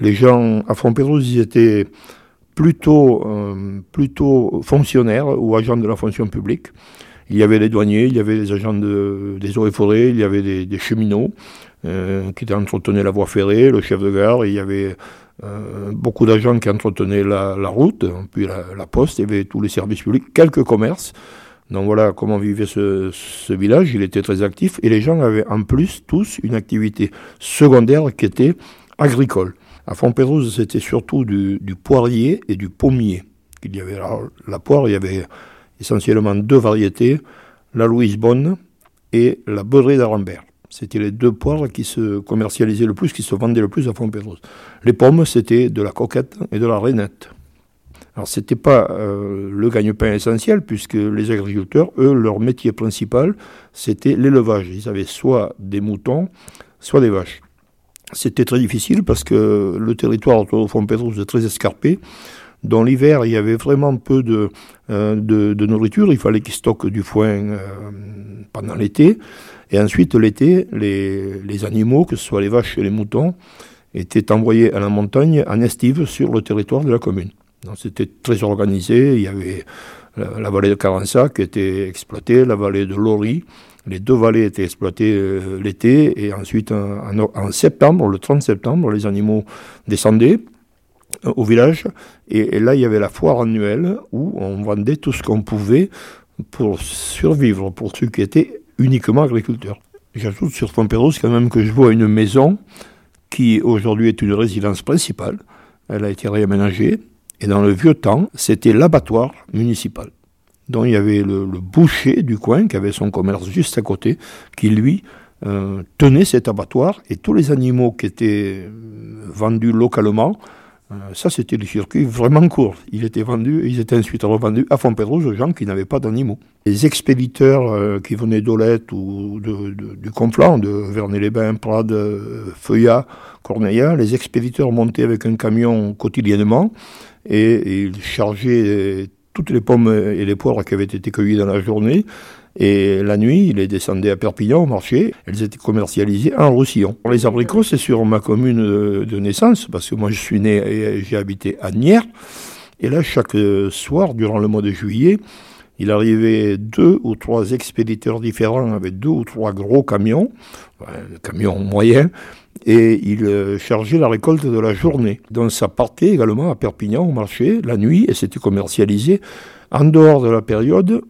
Les gens à Fontpérouse, ils étaient plutôt, euh, plutôt fonctionnaires ou agents de la fonction publique. Il y avait les douaniers, il y avait les agents des eaux et forêts, il y avait des, cheminots euh, qui entretenaient la voie ferrée, le chef de gare, il y avait euh, beaucoup d'agents qui entretenaient la, route, puis la, poste, il y avait tous les services publics, quelques commerces. Donc voilà comment vivait ce, village, il était très actif et les gens avaient en plus tous une activité secondaire qui était agricole. À Fontpérouse, c'était surtout du, poirier et du pommier. Il y avait la poire, il y avait essentiellement deux variétés, la Louise Bonne et la Beurrée d'Arambert. C'était les deux poires qui se commercialisaient le plus, qui se vendaient le plus à Fontpérouse. Les pommes, c'était de la coquette et de la rainette. Alors, ce n'était pas euh, le gagne-pain essentiel, puisque les agriculteurs, eux, leur métier principal, c'était l'élevage. Ils avaient soit des moutons, soit des vaches. C'était très difficile parce que le territoire autour de Fontpérouse est très escarpé. Dans l'hiver, il y avait vraiment peu de, euh, de, nourriture. Il fallait qu'ils stockent du foin euh, pendant l'été. Et ensuite, l'été, les, les, animaux, que ce soit les vaches et les moutons, étaient envoyés à la montagne en estive sur le territoire de la commune. C'était très organisé. Il y avait la, vallée de Carensac était exploitée, la vallée de Lori. Les deux vallées étaient exploitées euh, l'été et ensuite en, septembre, le 30 septembre, les animaux descendaient au village. Et, là, il y avait la foire annuelle où on vendait tout ce qu'on pouvait pour survivre, pour ceux qui étaient uniquement agriculteurs. J'ajoute sur Fontpérouse quand même que je vois une maison qui aujourd'hui est une résidence principale. Elle a été réaménagée. Et dans le vieux temps, c'était l'abattoir municipal. Donc il y avait le, boucher du coin qui avait son commerce juste à côté, qui lui euh, tenait cet abattoir et tous les animaux qui étaient euh, vendus localement ça, c'était le circuit vraiment court. Il était vendu, ils étaient ensuite revendus à Fontpérouse aux gens qui n'avaient pas d'animaux. Les expéditeurs euh, qui venaient d'Olette ou du Conflans, de Vernet-les-Bains, Prades, Feuillat, Corneilla, les expéditeurs montaient avec un camion quotidiennement et ils chargeaient toutes les pommes et les poires qui avaient été cueillies dans la journée et la nuit, il est descendu à Perpignan au marché. Elles étaient commercialisées en Roussillon. Les abricots, c'est sur ma commune de naissance, parce que moi je suis né et j'ai habité à Nières. Et là, chaque soir, durant le mois de juillet, il arrivait deux ou trois expéditeurs différents avec deux ou trois gros camions, camions moyens, et il euh, chargeait la récolte de la journée. Donc ça partait également à Perpignan au marché la nuit et c'était commercialisé en dehors de la période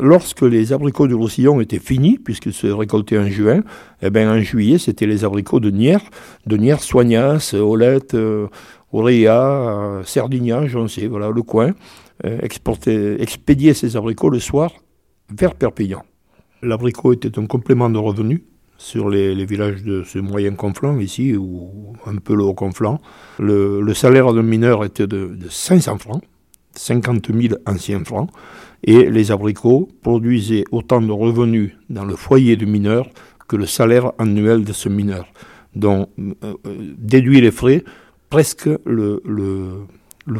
lorsque les abricots du Roussillon étaient finis, puisqu'ils se récoltaient en juin, eh bien, en juillet, c'était les abricots de Nières, de Nières, Soignas, Olette, euh, Auréa, euh, j'en sais, voilà, le coin, euh, expédier ces abricots le soir vers Perpignan. L'abricot était un complément de revenus sur les, villages de ce moyen conflant ici, ou un peu le haut conflant. Le, salaire d'un mineur était de, de 500 francs, 50 000 anciens francs et les abricots produisaient autant de revenus dans le foyer du mineur que le salaire annuel de ce mineur. Donc, euh, euh, déduit les frais, presque le,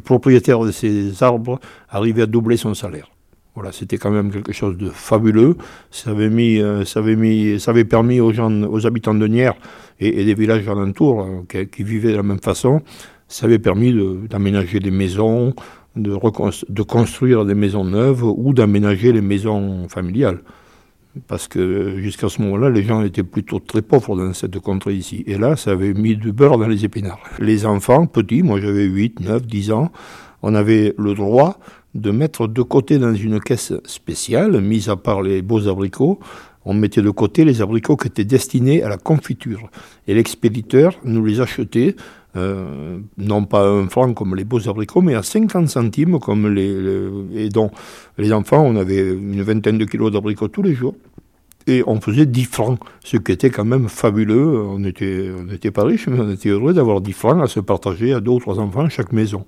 propriétaire de ces arbres arrivait à doubler son salaire. Voilà, c'était quand même quelque chose de fabuleux. Ça avait, mis, euh, ça avait, mis, ça avait permis aux, gens, aux habitants de Nières et, des villages alentours qui, qui, vivaient de la même façon, ça avait permis d'aménager des maisons, de, construire des maisons neuves ou d'aménager les maisons familiales. Parce que jusqu'à ce moment-là, les gens étaient plutôt très pauvres dans cette contrée ici. Et là, ça avait mis du beurre dans les épinards. Les enfants, petits, moi j'avais 8, 9, 10 ans, on avait le droit de mettre de côté dans une caisse spéciale, mise à part les beaux abricots, on mettait de côté les abricots qui étaient destinés à la confiture. Et l'expéditeur nous les achetait euh, non pas un franc comme les beaux abricots, mais à 50 centimes comme les, et donc les enfants, on avait une vingtaine de kilos d'abricots tous les jours. Et on faisait 10 francs, ce qui était quand même fabuleux. On n'était était pas riches, mais on était heureux d'avoir 10 francs à se partager à deux ou trois enfants chaque maison.